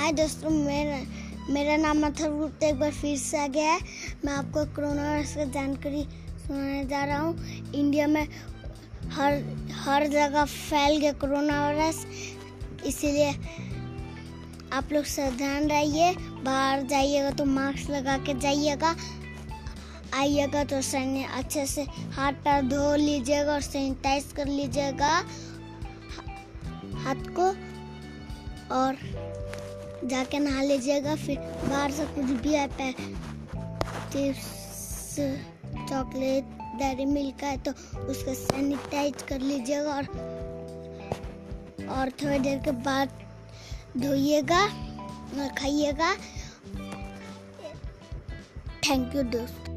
हाय दोस्तों, मेरा मेरा नाम अथर गुप्ता एक बार फिर से आ गया है। मैं आपको कोरोना वायरस की जानकारी सुनाने जा रहा हूँ। इंडिया में हर हर जगह फैल गया कोरोना वायरस, इसीलिए आप लोग सावधान रहिए। बाहर जाइएगा तो मास्क लगा के जाइएगा, आइएगा तो सैनि, अच्छे से हाथ पैर धो लीजिएगा और सैनिटाइज कर लीजिएगा, हाथ को और जाके नहा लीजिएगा, फिर बाहर से कुछ भी है चिप्स, चॉकलेट, डेरी मिल्क है तो उसको सैनिटाइज कर लीजिएगा और और थोड़ी देर के बाद धोइएगा और खाइएगा। थैंक यू दोस्त।